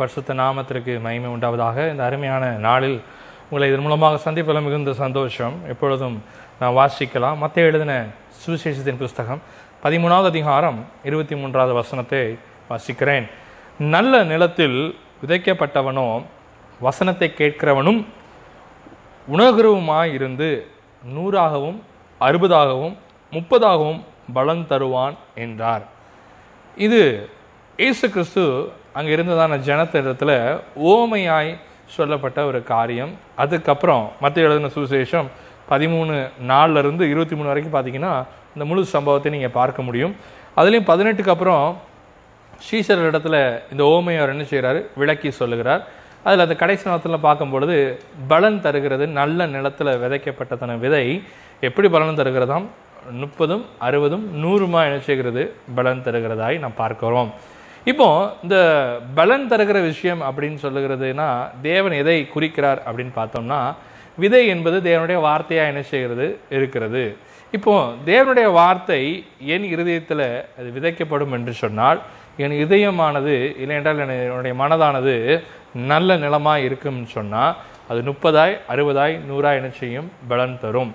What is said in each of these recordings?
பரிசுத்த நாமத்திற்கு மகிமை உண்டாவதாக. இந்த அருமையான நாளில் உங்களை இதன் மூலமாக சந்திப்பதில் மிகுந்த சந்தோஷம். எப்பொழுதும் நான் வாசிக்கலாம். மத்திய எழுதின சுவிசேஷத்தின் புஸ்தகம் பதிமூணாவது அதிகாரம் இருபத்தி மூன்றாவது வசனத்தை வாசிக்கிறேன். நல்ல நிலத்தில் விதைக்கப்பட்டவனோ வசனத்தை கேட்கிறவனும் உணர்கிறவுமாய் இருந்து நூறாகவும் அறுபதாகவும் முப்பதாகவும் பலன் தருவான் என்றார். இது இயேசு கிறிஸ்து அங்கே இருந்ததான ஜனத்திடத்தில் ஓமையாய் சொல்லப்பட்ட ஒரு காரியம். அதுக்கப்புறம் மத்திய எழுதின சுவிசேஷம் பதிமூணு நாலுல இருந்து இருபத்தி மூணு வரைக்கும் பார்த்தீங்கன்னா இந்த முழு சம்பவத்தை நீங்கள் பார்க்க முடியும். அதுலேயும் பதினெட்டுக்கு அப்புறம் ஸ்ரீசர் இடத்துல இந்த ஓமையார் என்ன செய்கிறார் விளக்கி சொல்லுகிறார். அதில் அந்த கடைசி நேரத்தில் பார்க்கும்பொழுது பலன் தருகிறது நல்ல நிலத்தில் விதைக்கப்பட்டதான விதை. எப்படி பலன் தருகிறதாம்? முப்பதும் அறுபதும் நூறுமா என்ன செய்கிறது? பலன் தருகிறதாய் நாம் பார்க்கிறோம். இப்போ இந்த பலன் தருகிற விஷயம் அப்படின்னு சொல்லுகிறதுனா தேவன் எதை குறிக்கிறார் அப்படின்னு பார்த்தோம்னா விதை என்பது தேவனுடைய வார்த்தையாக என்ன செய்கிறது? இருக்கிறது. இப்போ தேவனுடைய வார்த்தை என் இருதயத்தில் அது விதைக்கப்படும் என்று சொன்னால் என் இதயமானது இல்லையென்றால் என்னுடைய மனதானது நல்ல நிலமாக இருக்கும்னு சொன்னால் அது முப்பதாய் அறுபதாய் நூறாய் என்ன செய்யும்? பலன் தரும்.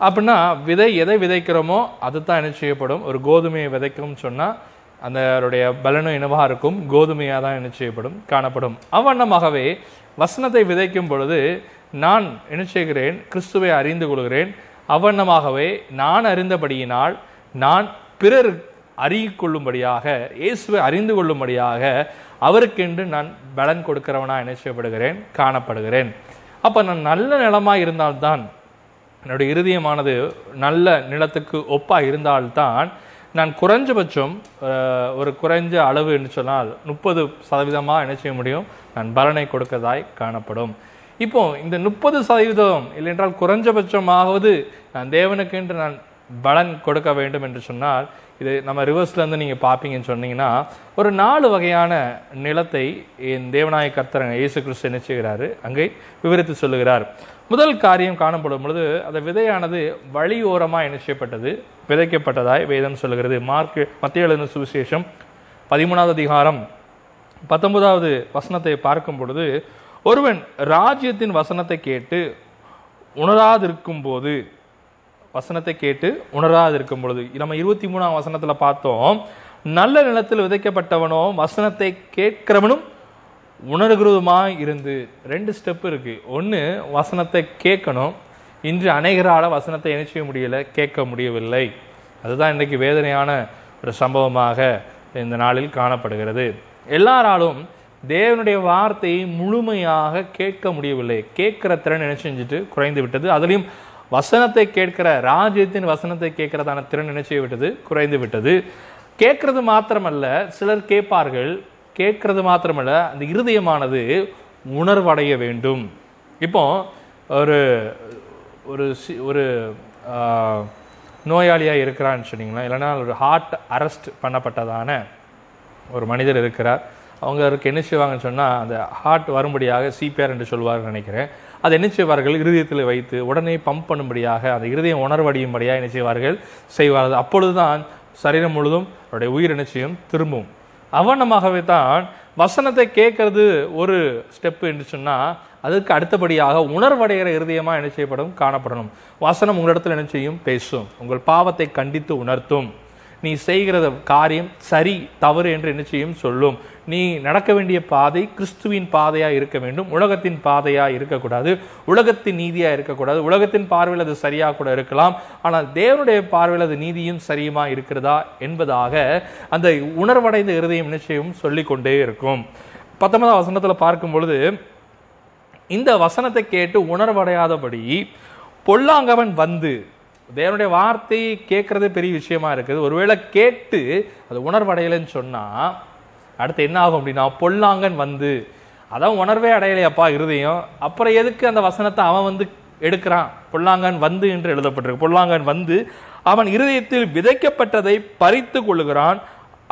அப்படின்னா விதை எதை விதைக்கிறோமோ அது தான் என்ன செய்யப்படும்? ஒரு கோதுமையை விதைக்கும்னு சொன்னால் அதனுடைய பலனும் என்னவாக இருக்கும். கோதுமையாக தான் என்ன செய்யப்படும் காணப்படும். அவ்வண்ணமாகவே வசனத்தை விதைக்கும் பொழுது நான் என்ன செய்கிறேன்? கிறிஸ்துவை அறிந்து கொள்கிறேன். அவ்வண்ணமாகவே நான் அறிந்தபடியினால் நான் பிறர் அறிக்கொள்ளும்படியாக இயேசுவை அறிந்து கொள்ளும்படியாக அவருக்கென்று நான் பலன் கொடுக்கிறவனாக என்ன செய்யப்படுகிறேன்? காணப்படுகிறேன். அப்போ நான் நல்ல நிலமாக இருந்தால்தான் என்னுடைய இருதயமானது நல்ல நிலத்துக்கு ஒப்பாக இருந்தால்தான் நான் குறைஞ்சபட்சம் ஒரு குறைஞ்ச அளவு என்று சொன்னால் முப்பது சதவீதமாக என்ன செய்ய முடியும்? நான் பலனை கொடுக்கதாய் காணப்படும். இப்போ இந்த முப்பது சதவீதம் இல்லையென்றால் குறைஞ்சபட்சமாவது நான் தேவனுக்கு என்று நான் பலன் கொடுக்க வேண்டும் என்று சொன்னால் இது நம்ம ரிவர்ஸ்லேருந்து நீங்கள் பார்ப்பீங்கன்னு சொன்னீங்கன்னா ஒரு நாலு வகையான நிலத்தை என் தேவநாய கர்த்தரங்க இயேசு கிறிஸ்து என்ன செய்கிறாரு? அங்கே விவரித்து சொல்லுகிறார். முதல் காரியம் காணப்படும் பொழுது அந்த விதையானது வழியோரமாக என்ன செய்யப்பட்டது? விதைக்கப்பட்டதாய் வேதம் சொல்லுகிறது. மார்க் மத்திய எழுந்த சுவிசேஷம் பதிமூணாவது அதிகாரம் பத்தொன்பதாவது வசனத்தை பார்க்கும் பொழுது ஒருவன் ராஜ்யத்தின் வசனத்தை கேட்டு உணராதிருக்கும் போது வசனத்தை கேட்டு உணராது இருக்கும் பொழுது நம்ம இருபத்தி மூணாம் வசனத்தில் பார்த்தோம் நல்ல நிலத்தில் விதைக்கப்பட்டவனும் வசனத்தை கேட்கிறவனும் உணர்கிறதுமாய் இருந்து. ரெண்டு ஸ்டெப் இருக்கு. ஒன்று வசனத்தை கேட்கணும். இன்று அநேகரால் வசனத்தை என்ன செய்ய முடியல? கேட்க முடியவில்லை. அதுதான் இன்றைக்கு வேதனையான ஒரு சம்பவமாக இந்த நாளில் காணப்படுகிறது. எல்லாராலும் தேவனுடைய வார்த்தையை முழுமையாக கேட்க முடியவில்லை. கேட்குற திறன் என்ன செஞ்சுட்டு? குறைந்து விட்டது. அதுலேயும் வசனத்தை கேட்கிற ராஜ்யத்தின் வசனத்தை கேட்கிறதான திறன் என்ன விட்டது குறைந்து விட்டது. கேட்கறது மாத்திரமல்ல சிலர் கேட்பார்கள் கேட்கறது மாத்திரமல்ல அந்த இருதயமானது உணர்வடைய வேண்டும். இப்போ ஒரு ஒரு சி ஒரு நோயாளியாக இருக்கிறான்னு சொன்னீங்களா இல்லைன்னா ஒரு ஹார்ட் அரெஸ்ட் பண்ணப்பட்டதான ஒரு மனிதர் இருக்கிறார். அவங்களுக்கு என்ன செய்வாங்கன்னு சொன்னால் அந்த ஹார்ட் வரும்படியாக சிபிஆர் என்று சொல்வார்னு நினைக்கிறேன். அதை என்ன செய்வார்கள்? இருதயத்தில் வைத்து உடனே பம்ப் பண்ணும்படியாக அந்த இருதயம் உணர்வடையும்படியாக என்ன செய்வார்கள்? செய்வார்கள். அப்பொழுதுதான் சரீரம் முழுதும் அவருடைய உயிர் நிச்சயம் திரும்பும். அவனமாகவே தான் வசனத்தை கேட்கறது ஒரு ஸ்டெப்பு என்று சொன்னால் அதுக்கு அடுத்தபடியாக உணர்வடைகிற இருதயமாக என்ன செய்யப்படும்? காணப்படணும். வசனம் உங்களிடத்தில் என்ன செய்யும்? பேசும். உங்கள் பாவத்தை கண்டித்து உணர்த்தும். நீ செய்கிற காரியம் சரி தவறு என்று நிச்சயம் சொல்லும். நீ நடக்க வேண்டிய பாதை கிறிஸ்துவின் பாதையாக இருக்க வேண்டும். உலகத்தின் பாதையாக இருக்கக்கூடாது. உலகத்தின் நீதியாக இருக்கக்கூடாது. உலகத்தின் பார்வையில் அது சரியாக கூட இருக்கலாம். ஆனால் தேவனுடைய பார்வையில் அது நீதியும் சரியுமா இருக்கிறதா என்பதாக அந்த உணர்வடைந்த இருதயம் நிச்சயம் சொல்லிக்கொண்டே இருக்கும். பத்தொன்பதாம் வசனத்தில் பார்க்கும் பொழுது இந்த வசனத்தை கேட்டு உணர்வடையாதபடி பொல்லாங்கவன் வந்து தேவனுடைய வார்த்தையை கேட்கறது பெரிய விஷயமா இருக்குது. ஒருவேளை கேட்டு அது உணர்வடையலைன்னு சொன்னால் அடுத்து என்ன ஆகும் அப்படின்னா பொல்லாங்கன் வந்து அதான் உணர்வே அடையலையப்பா இருதயம். அப்புறம் எதுக்கு அந்த வசனத்தை அவன் வந்து எடுக்கிறான்? பொல்லாங்கன் வந்து என்று எழுதப்பட்டிருக்கு. பொல்லாங்கன் வந்து அவன் இருதயத்தில் விதைக்கப்பட்டதை பறித்து கொள்ளுகிறான்.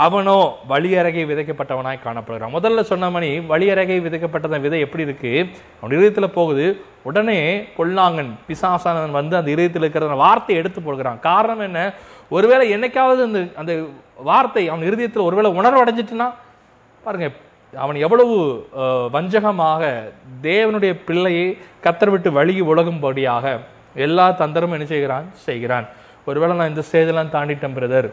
அவனோ வழியறகை விதைக்கப்பட்டவனாய் காணப்படுகிறான். முதல்ல சொன்ன மணி வழியறகை விதைக்கப்பட்ட விதை எப்படி இருக்கு? அவன் இதயத்தில் போகுது. உடனே பொல்லாங்கன் பிசாசானவன் வந்து அந்த இதயத்தில் இருக்கிற வார்த்தையை எடுத்து போடுகிறான். காரணம் என்ன? ஒருவேளை என்னைக்காவது அந்த அந்த வார்த்தை அவன் இருதயத்தில் ஒருவேளை உணர்வு அடைஞ்சிட்டுனா பாருங்க அவன் எவ்வளவு வஞ்சகமாக தேவனுடைய பிள்ளையை கத்தர் விட்டு வழி உலகும்படியாக எல்லா தந்திரமும் என்ன செய்கிறான்? செய்கிறான். ஒருவேளை நான் இந்த ஸ்டேஜெல்லாம் தாண்டிட்டேன் பிரதர்.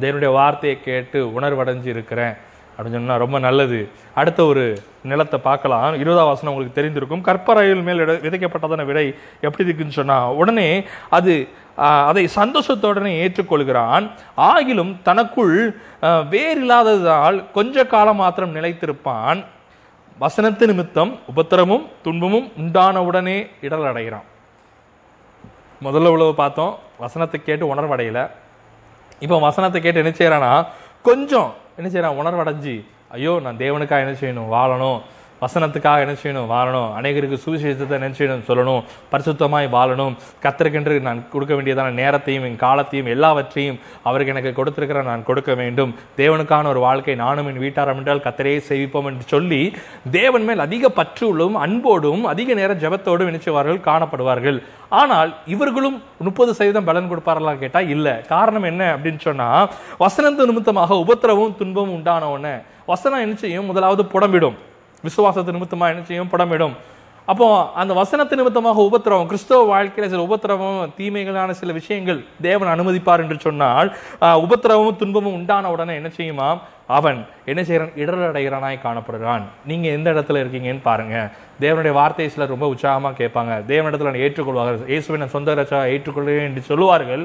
தேவனுடைய வார்த்தையை கேட்டு உணர்வடைஞ்சு இருக்கிறேன் அப்படின்னு சொன்னால் ரொம்ப நல்லது. அடுத்த ஒரு நிலத்தை பார்க்கலாம். இருபதாம் வாசனம் உங்களுக்கு தெரிந்திருக்கும். கற்பறையில் மேல் இட- விதைக்கப்பட்டதான விடை எப்படி இருக்குன்னு சொன்னால் உடனே அது அதை சந்தோஷத்துடனே ஏற்றுக்கொள்கிறான். ஆகிலும் தனக்குள் வேறில்லாததால் கொஞ்ச காலம் மாத்திரம் நிலைத்திருப்பான். வசனத்து நிமித்தம் உபத்திரமும் துன்பமும் உண்டான உடனே இடல் அடைகிறான். முதல்ல உழவு பார்த்தோம். வசனத்தை கேட்டு உணர்வடையல. இப்போ வசனத்தை கேட்டு என்ன செய்யறானா கொஞ்சம் என்ன செய்யறான் உணர்வடைஞ்சு ஐயோ நான் தேவனுக்காக என்ன செய்யணும்? வாழணும். வசனத்துக்காக என்ன செய்யணும்? வாழணும். அநேகருக்கு சுவிசேஷத்தை என்ன செய்யணும் சொல்லணும். பரிசுத்தமாய் வாழணும். கத்திருக்கின்ற நான் கொடுக்க வேண்டியதான நேரத்தையும் என் காலத்தையும் எல்லாவற்றையும் அவருக்கு எனக்கு கொடுத்திருக்கிற நான் கொடுக்க வேண்டும். தேவனுக்கான ஒரு வாழ்க்கை நானும் என் வீட்டாரம் என்றால் கத்தரையே சேவிப்போம் என்று சொல்லி தேவன் மேல் அதிக பற்றுள்ளும் அன்போடும் அதிக நேரம் ஜபத்தோடும் நினைச்சவார்கள் காணப்படுவார்கள். ஆனால் இவர்களும் முப்பது சதவீதம் பலன் கொடுப்பார்களா கேட்டா இல்ல. காரணம் என்ன அப்படின்னு சொன்னா வசனத்து நிமித்தமாக உபத்திரவும் துன்பமும் உண்டான உடனே வசனம் என்ன செய்யும்? முதலாவது புடம்பிடும். விசுவாசத்து நிமித்தமாக என்ன செய்யும்? படமிடும். அப்போ அந்த வசனத்து நிமித்தமாக உபத்திரவம் கிறிஸ்தவ வாழ்க்கையில் சில உபத்திரவம் தீமைகளான சில விஷயங்கள் தேவன் அனுமதிப்பார் என்று சொன்னால் உபத்திரவமும் துன்பமும் உண்டான உடனே என்ன செய்யுமாம் அவன் என்ன செய்கிறான்? இடர் அடைகிறானாய் காணப்படுகிறான். நீங்க எந்த இடத்துல இருக்கீங்கன்னு பாருங்க. தேவனுடைய வார்த்தையை சிலர் ரொம்ப உற்சாகமாக கேட்பாங்க. தேவனிடத்தில் நான் ஏற்றுக்கொள்வார்கள். இயேசுவை நான் சொந்த ரச்சா ஏற்றுக்கொள்வேன் என்று சொல்லுவார்கள்.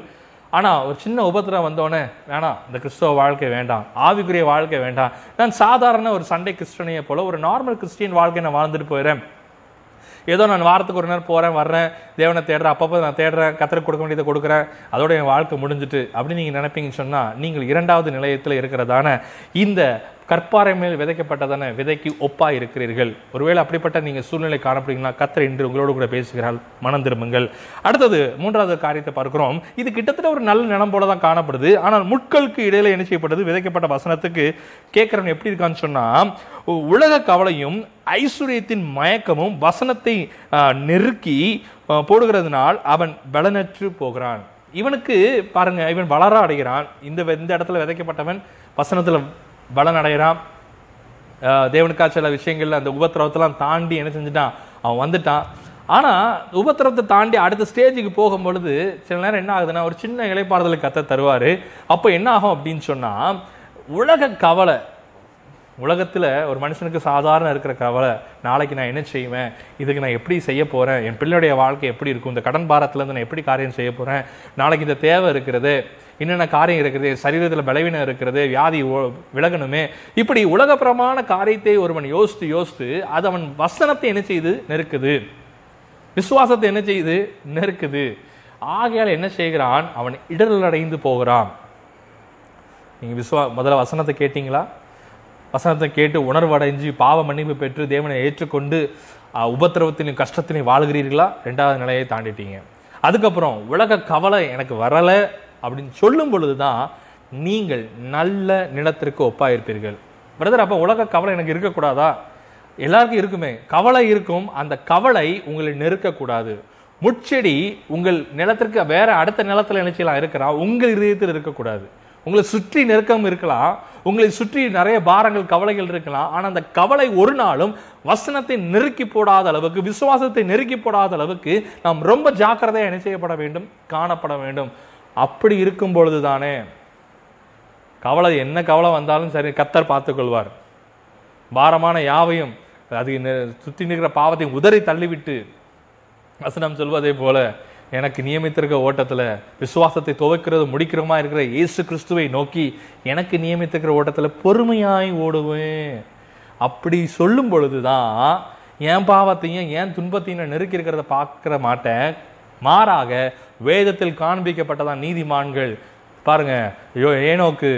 ஆனால் ஒரு சின்ன உபத்திரம் வந்தோடனே வேணாம் இந்த கிறிஸ்தவ வாழ்க்கை வேண்டாம். ஆவிக்குரிய வாழ்க்கை வேண்டாம். நான் சாதாரண ஒரு சண்டை கிறிஸ்டனையை போல ஒரு நார்மல் கிறிஸ்டியன் வாழ்க்கை நான் வாழ்ந்துட்டு போயிடுறேன் ஏதோ நான் வாரத்துக்கு ஒரு நேரம் போகிறேன் வர்றேன். தேவனை தேடுறேன். அப்பப்போ நான் தேடுறேன். கத்தருக்கு கொடுக்க வேண்டியதை கொடுக்குறேன். அதோட என் வாழ்க்கை முடிஞ்சிட்டு. அப்படின்னு நீங்கள் நினைப்பீங்கன்னு சொன்னால் நீங்கள் இரண்டாவது நிலையத்தில் இருக்கிறதான இந்த கற்பாறை மேல் விதைக்கப்பட்டதான விதைக்கு ஒப்பா இருக்கிறீர்கள். ஒருவேளை அப்படிப்பட்ட நீங்க சூழ்நிலை காணப்படுறீங்களா கத்தர் இன்று உங்களோடு கூட பேசுகிறாள் மனம் திரும்புங்கள். அடுத்தது மூன்றாவது காரியத்தை பார்க்கிறோம். இது கிட்டத்தட்ட ஒரு நல்ல நிலம் போல தான் காணப்படுது. ஆனால் முட்களுக்கு இடையில என்ன செய்யப்படுது விதைக்கப்பட்ட வசனத்துக்கு கேட்கிறவன் எப்படி இருக்கான்னு சொன்னா உலக கவலையும் ஐஸ்வர்யத்தின் மயக்கமும் வசனத்தை நெருக்கி போடுகிறதுனால் அவன் பலனற்று போகிறான். இவனுக்கு பாருங்க இவன் வளர அடைகிறான். இந்த இந்த இடத்துல விதைக்கப்பட்டவன் வசனத்தில் பலன் அடைகிறான் தேவனுக்கா சில விஷயங்கள்ல அந்த உபத்திரவத்தெல்லாம் தாண்டி என்ன செஞ்சுட்டான்? அவன் வந்துட்டான். ஆனா உபத்திரத்தை தாண்டி அடுத்த ஸ்டேஜுக்கு போகும் பொழுது சில நேரம் என்ன ஆகுதுன்னா ஒரு சின்ன இலைப்பாறுதலை கத்த தருவாரு. அப்போ என்ன ஆகும் அப்படின்னு சொன்னா உலக கவலை உலகத்தில் ஒரு மனுஷனுக்கு சாதாரண இருக்கிற கவலை நாளைக்கு நான் என்ன செய்வேன்? இதுக்கு நான் எப்படி செய்ய போகிறேன் என் பிள்ளையுடைய வாழ்க்கை எப்படி இருக்கும்? இந்த கடன் பாரத்தில் இருந்து நான் எப்படி காரியம் செய்ய போகிறேன் நாளைக்கு இந்த தேவை இருக்கிறது என்னென்ன காரியம் இருக்குது? சரீரத்தில் பலவீனம் இருக்கிறது வியாதி விலகணுமே. இப்படி உலகப்பிரமான காரியத்தை ஒருவன் யோசித்து யோசித்து அது அவன் வசனத்தை என்ன செய்து? நெருக்குது. விசுவாசத்தை என்ன செய்யுது நெருக்குது. ஆகையால் என்ன செய்கிறான்? அவன் இடரல் அடைந்து போகிறான். நீங்கள் விசுவா முதல்ல வசனத்தை கேட்டீங்களா? வசனத்தை கேட்டு உணர்வடைஞ்சு பாவ மன்னிப்பு பெற்று தேவனை ஏற்றுக்கொண்டு உபத்திரவத்திலையும் கஷ்டத்திலையும் வாழ்கிறீர்களா? ரெண்டாவது நிலையை தாண்டிட்டீங்க. அதுக்கப்புறம் உலக கவலை எனக்கு வரலை அப்படின்னு சொல்லும் பொழுது தான் நீங்கள் நல்ல நிலத்திற்கு ஒப்பாயிருப்பீர்கள். பிரதர் அப்போ உலக கவலை எனக்கு இருக்கக்கூடாதா? எல்லாருக்கும் இருக்குமே. கவலை இருக்கும். அந்த கவலை உங்களை நெருக்கக்கூடாது. முட்செடி உங்கள் நிலத்திற்கு வேற அடுத்த நிலத்தில் நினைச்சலாம் இருக்கிறான். உங்கள் இதயத்தில் இருக்கக்கூடாது. உங்களை சுற்றி நெருக்கம் இருக்கலாம். உங்களை சுற்றி நிறைய பாரங்கள் கவலைகள் இருக்கலாம். ஆனால் அந்த கவலை ஒரு நாளும் வசனத்தை நெருக்கி போடாத அளவுக்கு விசுவாசத்தை நெருக்கி போடாத அளவுக்கு நாம் ரொம்ப ஜாக்கிரதையாக என்ன செய்யப்பட வேண்டும்? காணப்பட வேண்டும். அப்படி இருக்கும் பொழுது தானே கவலை என்ன கவலை வந்தாலும் சரி கத்தர் பார்த்துக்கொள்வார். பாரமான யாவையும் அது சுற்றி நிற்கிற பாவத்தை உதறி தள்ளிவிட்டு வசனம் சொல்வதே போல எனக்கு நியமித்திருக்க ஓட்டத்தில் விசுவாசத்தை துவைக்கிறது முடிக்கிறமா இருக்கிற இயேசு கிறிஸ்துவை நோக்கி எனக்கு நியமித்திருக்கிற ஓட்டத்தில் பொறுமையாய் ஓடுவேன். அப்படி சொல்லும் பொழுது தான் என் பாவத்தையும் என் துன்பத்தையும் நெருக்கி இருக்கிறத பார்க்கிற மாட்டேன். மாறாக வேதத்தில் காண்பிக்கப்பட்டதான் நீதிமான்கள். பாருங்க யோ ஏனோக்கு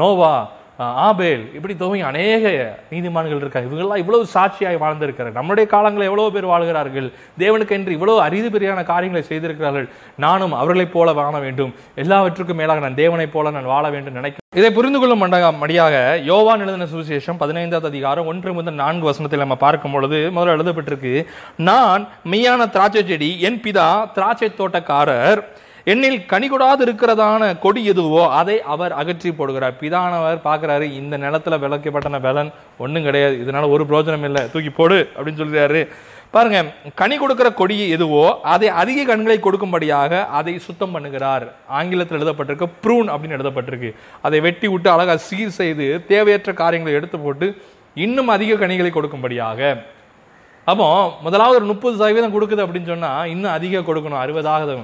நோவா ஆபேல் இப்படி துவங்கி அநேக நீதிமான்கள் இருக்காங்க. இவங்கெல்லாம் இவ்வளவு சாட்சியாய் வாழ்ந்திருக்கிறார் நம்முடைய காலங்களில் எவ்வளவு பேர் வாழ்கிறார்கள்? தேவனுக்கு என்று இவ்வளவு அரிது பெரியான காரியங்களை செய்திருக்கிறார்கள். நானும் அவர்களைப் போல வாழ வேண்டும். எல்லாவற்றுக்கும் மேலாக நான் தேவனைப் போல நான் வாழ வேண்டும் நினைக்கிறேன். இதை புரிந்து கொள்ளும் மடியாக யோவான் எழுதின சுவிசேஷம் பதினைந்தாவது அதிகாரம் ஒன்று முதல் நான்கு வசனத்தில் நம்ம பார்க்கும் பொழுது முதல்ல எழுதப்பட்டிருக்கு நான் மெய்யான திராட்சை செடி என் பிதா திராட்சை தோட்டக்காரர் என்னில் கனி கொடாது இருக்கிறதான கொடி எதுவோ அதை அவர் அகற்றி போடுகிறார். பிதானவர் பார்க்குறாரு இந்த நிலத்துல விளக்கப்பட்டன பலன் ஒன்றும் கிடையாது. இதனால ஒரு பிரோஜனம் இல்லை. தூக்கி போடு அப்படின்னு சொல்கிறாரு பாருங்க கனி கொடுக்கிற கொடி எதுவோ அதை அதிக கண்களை கொடுக்கும்படியாக அதை சுத்தம் பண்ணுகிறார். ஆங்கிலத்தில் எழுதப்பட்டிருக்கு ப்ரூன் அப்படின்னு எழுதப்பட்டிருக்கு. அதை வெட்டி விட்டு அழகாக சீர் செய்து தேவையற்ற காரியங்களை எடுத்து போட்டு இன்னும் அதிக கனிகளை கொடுக்கும்படியாக. அப்போ முதலாவது ஒரு முப்பது சதவீதம் கொடுக்குது அப்படின்னு சொன்னால் இன்னும் அதிகம் கொடுக்கணும். அறுபதாவது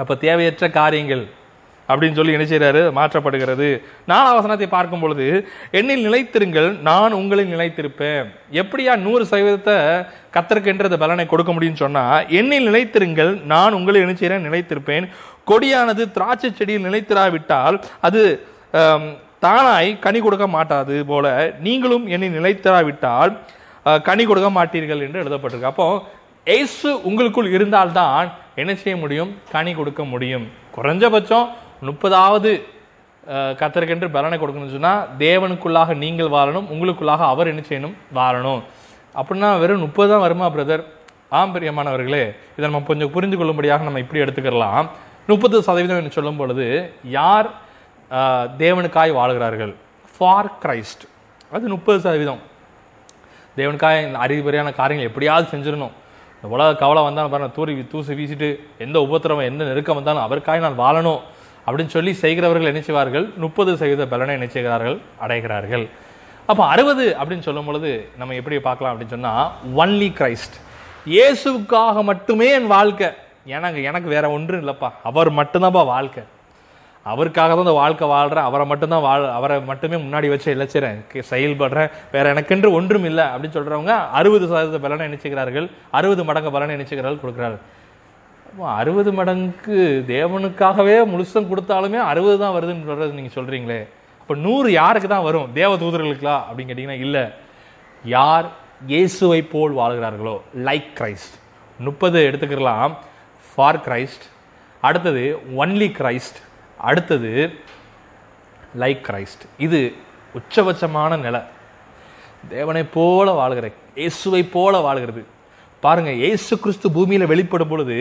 அப்போ தேவையற்ற காரியங்கள் அப்படின்னு சொல்லி என்ன செய்கிறாரு மாற்றப்படுகிறது. நான் அவசனத்தை பார்க்கும் பொழுது என்னில் நிலைத்திருங்கள் நான் உங்களில் நிலைத்திருப்பேன். எப்படியா நூறு சதவீதத்தை கத்திருக்கின்றது பலனை கொடுக்க முடியும்னு சொன்னால் என்னில் நிலைத்திருங்கள் நான் உங்களில் என்ன நிலைத்திருப்பேன். கொடியானது திராட்சை செடியில் நிலைத்திராவிட்டால் அது தானாய் கனி கொடுக்க மாட்டாது போல நீங்களும் என்னை நிலைத்திராவிட்டால் கனி கொடுக்க மாட்டீர்கள் என்று எழுதப்பட்டிருக்கு. அப்போ ஏசு உங்களுக்குள் இருந்தால்தான் என்ன செய்ய முடியும்? கனி கொடுக்க முடியும். குறைஞ்சபட்சம் முப்பதாவது கத்தருக்கென்று பலனை கொடுக்கணும்னு சொன்னால் தேவனுக்குள்ளாக நீங்கள் வாழணும் உங்களுக்குள்ளாக அவர் என்ன செய்யணும்? வாழணும். அப்படின்னா வெறும் முப்பது தான் வருமா பிரதர்? ஆம் பிரியமானவர்களே இதை நம்ம கொஞ்சம் புரிந்து கொள்ளும்படியாக நம்ம இப்படி எடுத்துக்கலாம். முப்பது சதவீதம் என்று சொல்லும் பொழுது யார் தேவனுக்காய் வாழ்கிறார்கள்? ஃபார் கிரைஸ்ட் அது முப்பது சதவீதம். தேவனுக்காய் இந்த அறிவுரையான காரியங்கள் எப்படியாவது செஞ்சிடணும். உலக கவலை வந்தாலும் பாருங்க தூரி தூசி வீசிட்டு எந்த உபத்திரவம் எந்த நெருக்கம் வந்தாலும் அவருக்காக நான் வாழணும் அப்படின்னு சொல்லி செய்கிறவர்கள் என்ன செய்வார்கள்? முப்பது சதவீத பலனை என்ன செய்கிறார்கள்? அடைகிறார்கள். அப்போ அறுபது அப்படின்னு சொல்லும் பொழுது நம்ம எப்படி பார்க்கலாம் அப்படின்னு சொன்னால் ஒன்லி கிரைஸ்ட் இயேசுக்காக மட்டுமே என் வாழ்க்கை. எனக்கு எனக்கு வேற ஒன்றும் இல்லைப்பா. அவர் மட்டும்தான்ப்பா வாழ்க்கை. அவருக்காக தான் இந்த வாழ்க்கை வாழ்கிறேன் அவரை மட்டும்தான் வாழ் அவரை மட்டுமே முன்னாடி வச்சு இழைச்சிறேன். செயல்படுறேன். வேற எனக்கென்று ஒன்றும் இல்லை அப்படின்னு சொல்றவங்க அறுபது சதவீத பலனை நினைச்சுக்கிறார்கள். அறுபது மடங்கு பலனை நினைச்சுக்கிறார்கள் கொடுக்குறார்கள் அறுபது மடங்கு தேவனுக்காகவே முழுசம் கொடுத்தாலுமே அறுபது தான் வருதுன்னு சொல்றது நீங்க சொல்றீங்களே. இப்போ நூறு யாருக்கு தான் வரும்? தேவ தூதர்களுக்கா? அப்படின்னு கேட்டிங்கன்னா இல்லை. யார் இயேசுவை போல் வாழ்கிறார்களோ? லைக் கிரைஸ்ட் முப்பது எடுத்துக்கலாம் ஃபார் கிரைஸ்ட் அடுத்தது ஒன்லி கிரைஸ்ட் அடுத்தது லைக் கிரைஸ்ட் இது உச்சபட்சமான நிலை. தேவனை போல வாழ்கிற இயேசுவை போல வாழ்கிறது. பாருங்க ஏசு கிறிஸ்து பூமியில வெளிப்படும் பொழுது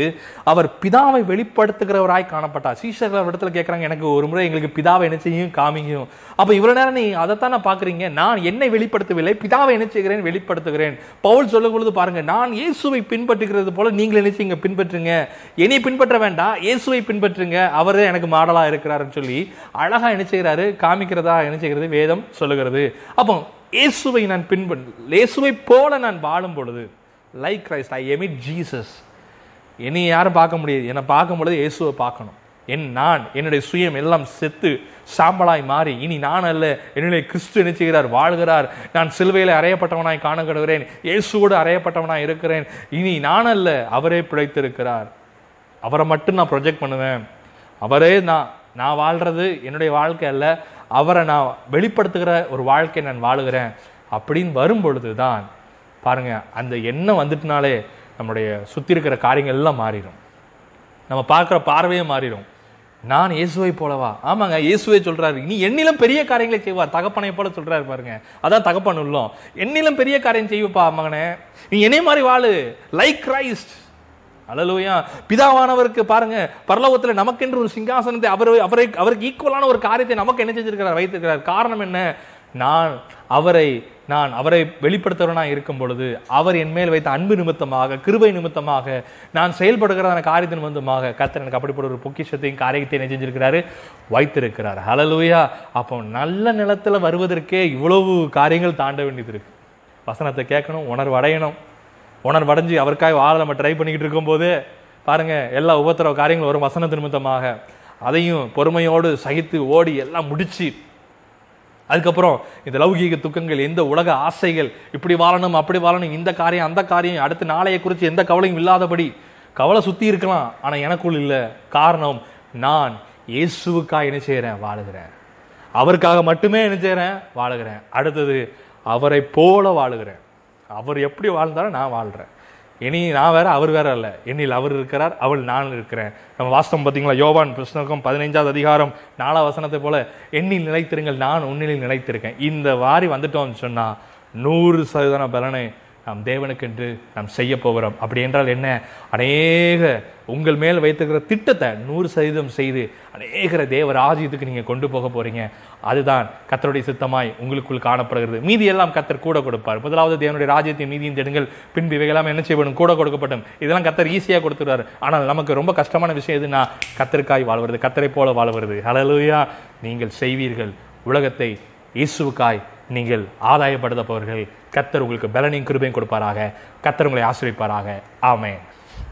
அவர் பிதாவை வெளிப்படுத்துகிறவராய் காணப்பட்டார். சீஷர்கள் இடத்துல கேட்கறாங்க எனக்கு ஒரு முறை எங்களுக்கு பிதாவை என்ன செய்யும் காமிக்கும் அப்ப இவ்வளவு நேரம் நீ அதைத்தானே பாக்குறீங்க? நான் என்னை வெளிப்படுத்தவில்லை பிதாவை நினைச்சுகிறேன் செய்கிறேன் வெளிப்படுத்துகிறேன். பவுல் சொல்லும் பொழுது பாருங்க நான் இயேசுவை பின்பற்றுகிறது போல நீங்கள் நினைச்சிங்க பின்பற்றுங்க. என்னை பின்பற்ற வேண்டாம் இயேசுவை பின்பற்றுங்க. அவரே எனக்கு மாடலா இருக்கிறாருன்னு சொல்லி அழகா என்ன காமிக்கிறதா என்ன செய்கிறது வேதம் சொல்லுகிறது. அப்போ இயேசுவை நான் பின்பற்று இயேசுவை போல நான் வாழும் பொழுது like Christ I emit Jesus என்னை யாரும் பார்க்க முடியாது. என்னை பார்க்கும் பொழுது இயேசுவை பார்க்கணும். என் நான் என்னுடைய சுயம் எல்லாம் செத்து சாம்பலாய் மாறி இனி நான் அல்ல. என்னுடைய கிறிஸ்து நினைச்சுகிறார் வாழ்கிறார். நான் சிலுவையில் அறையப்பட்டவனாய் காணப்படுகிறேன். இயேசுவோடு அறையப்பட்டவனாய் இருக்கிறேன். இனி நான் அல்ல. அவரே பிழைத்திருக்கிறார். அவரை மட்டும் நான் ப்ரொஜெக்ட் பண்ணுவேன். அவரே நான் நான் வாழ்கிறது என்னுடைய வாழ்க்கை அல்ல. அவரை நான் வெளிப்படுத்துகிற ஒரு வாழ்க்கை நான் வாழுகிறேன். அப்படின்னு வரும் பொழுது தான் பாருங்க அந்த எண்ணம் வந்துட்டுனாலே நம்முடைய சுற்றி இருக்கிற காரியங்கள் எல்லாம் மாறிடும் நம்ம பார்க்குற பார்வையே மாறிடும் நான் இயேசுவை போலவா? ஆமாங்க இயேசுவை சொல்றாரு. நீ என்னிலும் பெரிய காரியங்களை செய்வார். தகப்பனை போல சொல்றாரு பாருங்க. அதான் தகப்பன் உள்ளோம். என்னிலும் பெரிய காரியம் செய்வப்பா மகனே. நீ என்னே மாதிரி வாழு. லைக் கிரைஸ்ட் அழலுவையா பிதாவானவருக்கு பாருங்க பரலோகத்தில் நமக்கென்று ஒரு சிங்காசனத்தை அவர் அவரை அவருக்கு ஈக்குவலான ஒரு காரியத்தை நமக்கு என்ன செஞ்சிருக்கிறார் வைத்திருக்கிறார். காரணம் என்ன? நான் அவரை நான் அவரை வெளிப்படுத்துகிறவனாக இருக்கும் பொழுது அவர் என் மேல் வைத்த அன்பு நிமித்தமாக கிருபை நிமித்தமாக நான் செயல்படுகிறதான காரியத்தின் நிமித்தமாக கத்தர் எனக்கு அப்படிப்பட்ட ஒரு பொக்கிஷத்தையும் காரியத்தையும் செஞ்சிருக்கிறாரு வைத்திருக்கிறார். ஹalleluya அப்போ நல்ல நிலத்தில் வருவதற்கே இவ்வளவு காரியங்கள் தாண்ட வேண்டியது இருக்கு. வசனத்தை கேட்கணும் உணர்வு அடையணும் உணர்வு அவருக்காக வாழ நம்ம ட்ரை பண்ணிக்கிட்டு இருக்கும்போது பாருங்க எல்லா உபத்திரவ காரியங்களும் வரும் வசனத்தின் நிமித்தமாக. அதையும் பொறுமையோடு சகித்து ஓடி எல்லாம் முடிச்சு அதுக்கப்புறம் இந்த லௌகீக துக்கங்கள் எந்த உலக ஆசைகள் இப்படி வாழணும் அப்படி வாழணும் இந்த காரியம் அந்த காரியம் அடுத்து நாளைய குறித்து எந்த கவலையும் இல்லாதபடி கவலை சுத்தி இருக்கலாம். ஆனால் எனக்குள் இல்லை. காரணம் நான் இயேசுவுக்காக என்ன செய்கிறேன் வாழுகிறேன். அவருக்காக மட்டுமே என்ன செய்கிறேன் வாழுகிறேன். அடுத்தது அவரை போல வாழுகிறேன். அவர் எப்படி வாழ்ந்தாலும் நான் வாழ்கிறேன் இனி நான் வேற அவர் வேற இல்லை என்னில் அவர் இருக்கிறார் அவள் நான் இருக்கிறேன். நம்ம வாஸ்தவம் பார்த்தீங்களா? யோவான் கிருஷ்ணருக்கும் பதினைஞ்சாவது அதிகாரம் நாலா வசனத்தை போல எண்ணில் நிலைத்திருங்கள் நான் உன்னிலில் நிலைத்திருக்கேன். இந்த வாரி வந்துட்டோம்னு சொன்னால் நூறு சதவீதம் பலனை நாம் தேவனுக்கென்று நாம் செய்ய போகிறோம். அப்படி என்றால் என்ன? அநேக உங்கள் மேல் வைத்திருக்கிற திட்டத்தை நூறு சதவீதம் செய்து அநேகர தேவ ராஜ்யத்துக்கு நீங்கள் கொண்டு போக போகிறீங்க அதுதான் கத்தருடைய சித்தமாய் உங்களுக்குள் காணப்படுகிறது. மீதி எல்லாம் கத்தர் கூட கொடுப்பார். முதலாவது தேவனுடைய ராஜ்யத்தை மீதியும் தேடுங்கள். பின்பு இவைகளாம் என்ன செய்யப்படும்? கூட கொடுக்கப்படும் இதெல்லாம் கத்தர் ஈஸியாக கொடுத்துருவார் ஆனால் நமக்கு ரொம்ப கஷ்டமான விஷயம் எதுனா கத்தருக்காய் வாழ்வது கத்தரை போல வாழ்வது அழலுயா நீங்கள் செய்வீர்கள். உலகத்தை இயேசுவுக்காய் நீங்கள் ஆதாயப்படுத்தப்பவர்கள் கத்தர் உங்களுக்கு பலனையும் கிருபையும் கொடுப்பாராக. கத்தர் உங்களை ஆசிரிப்பாராக ஆமேன்.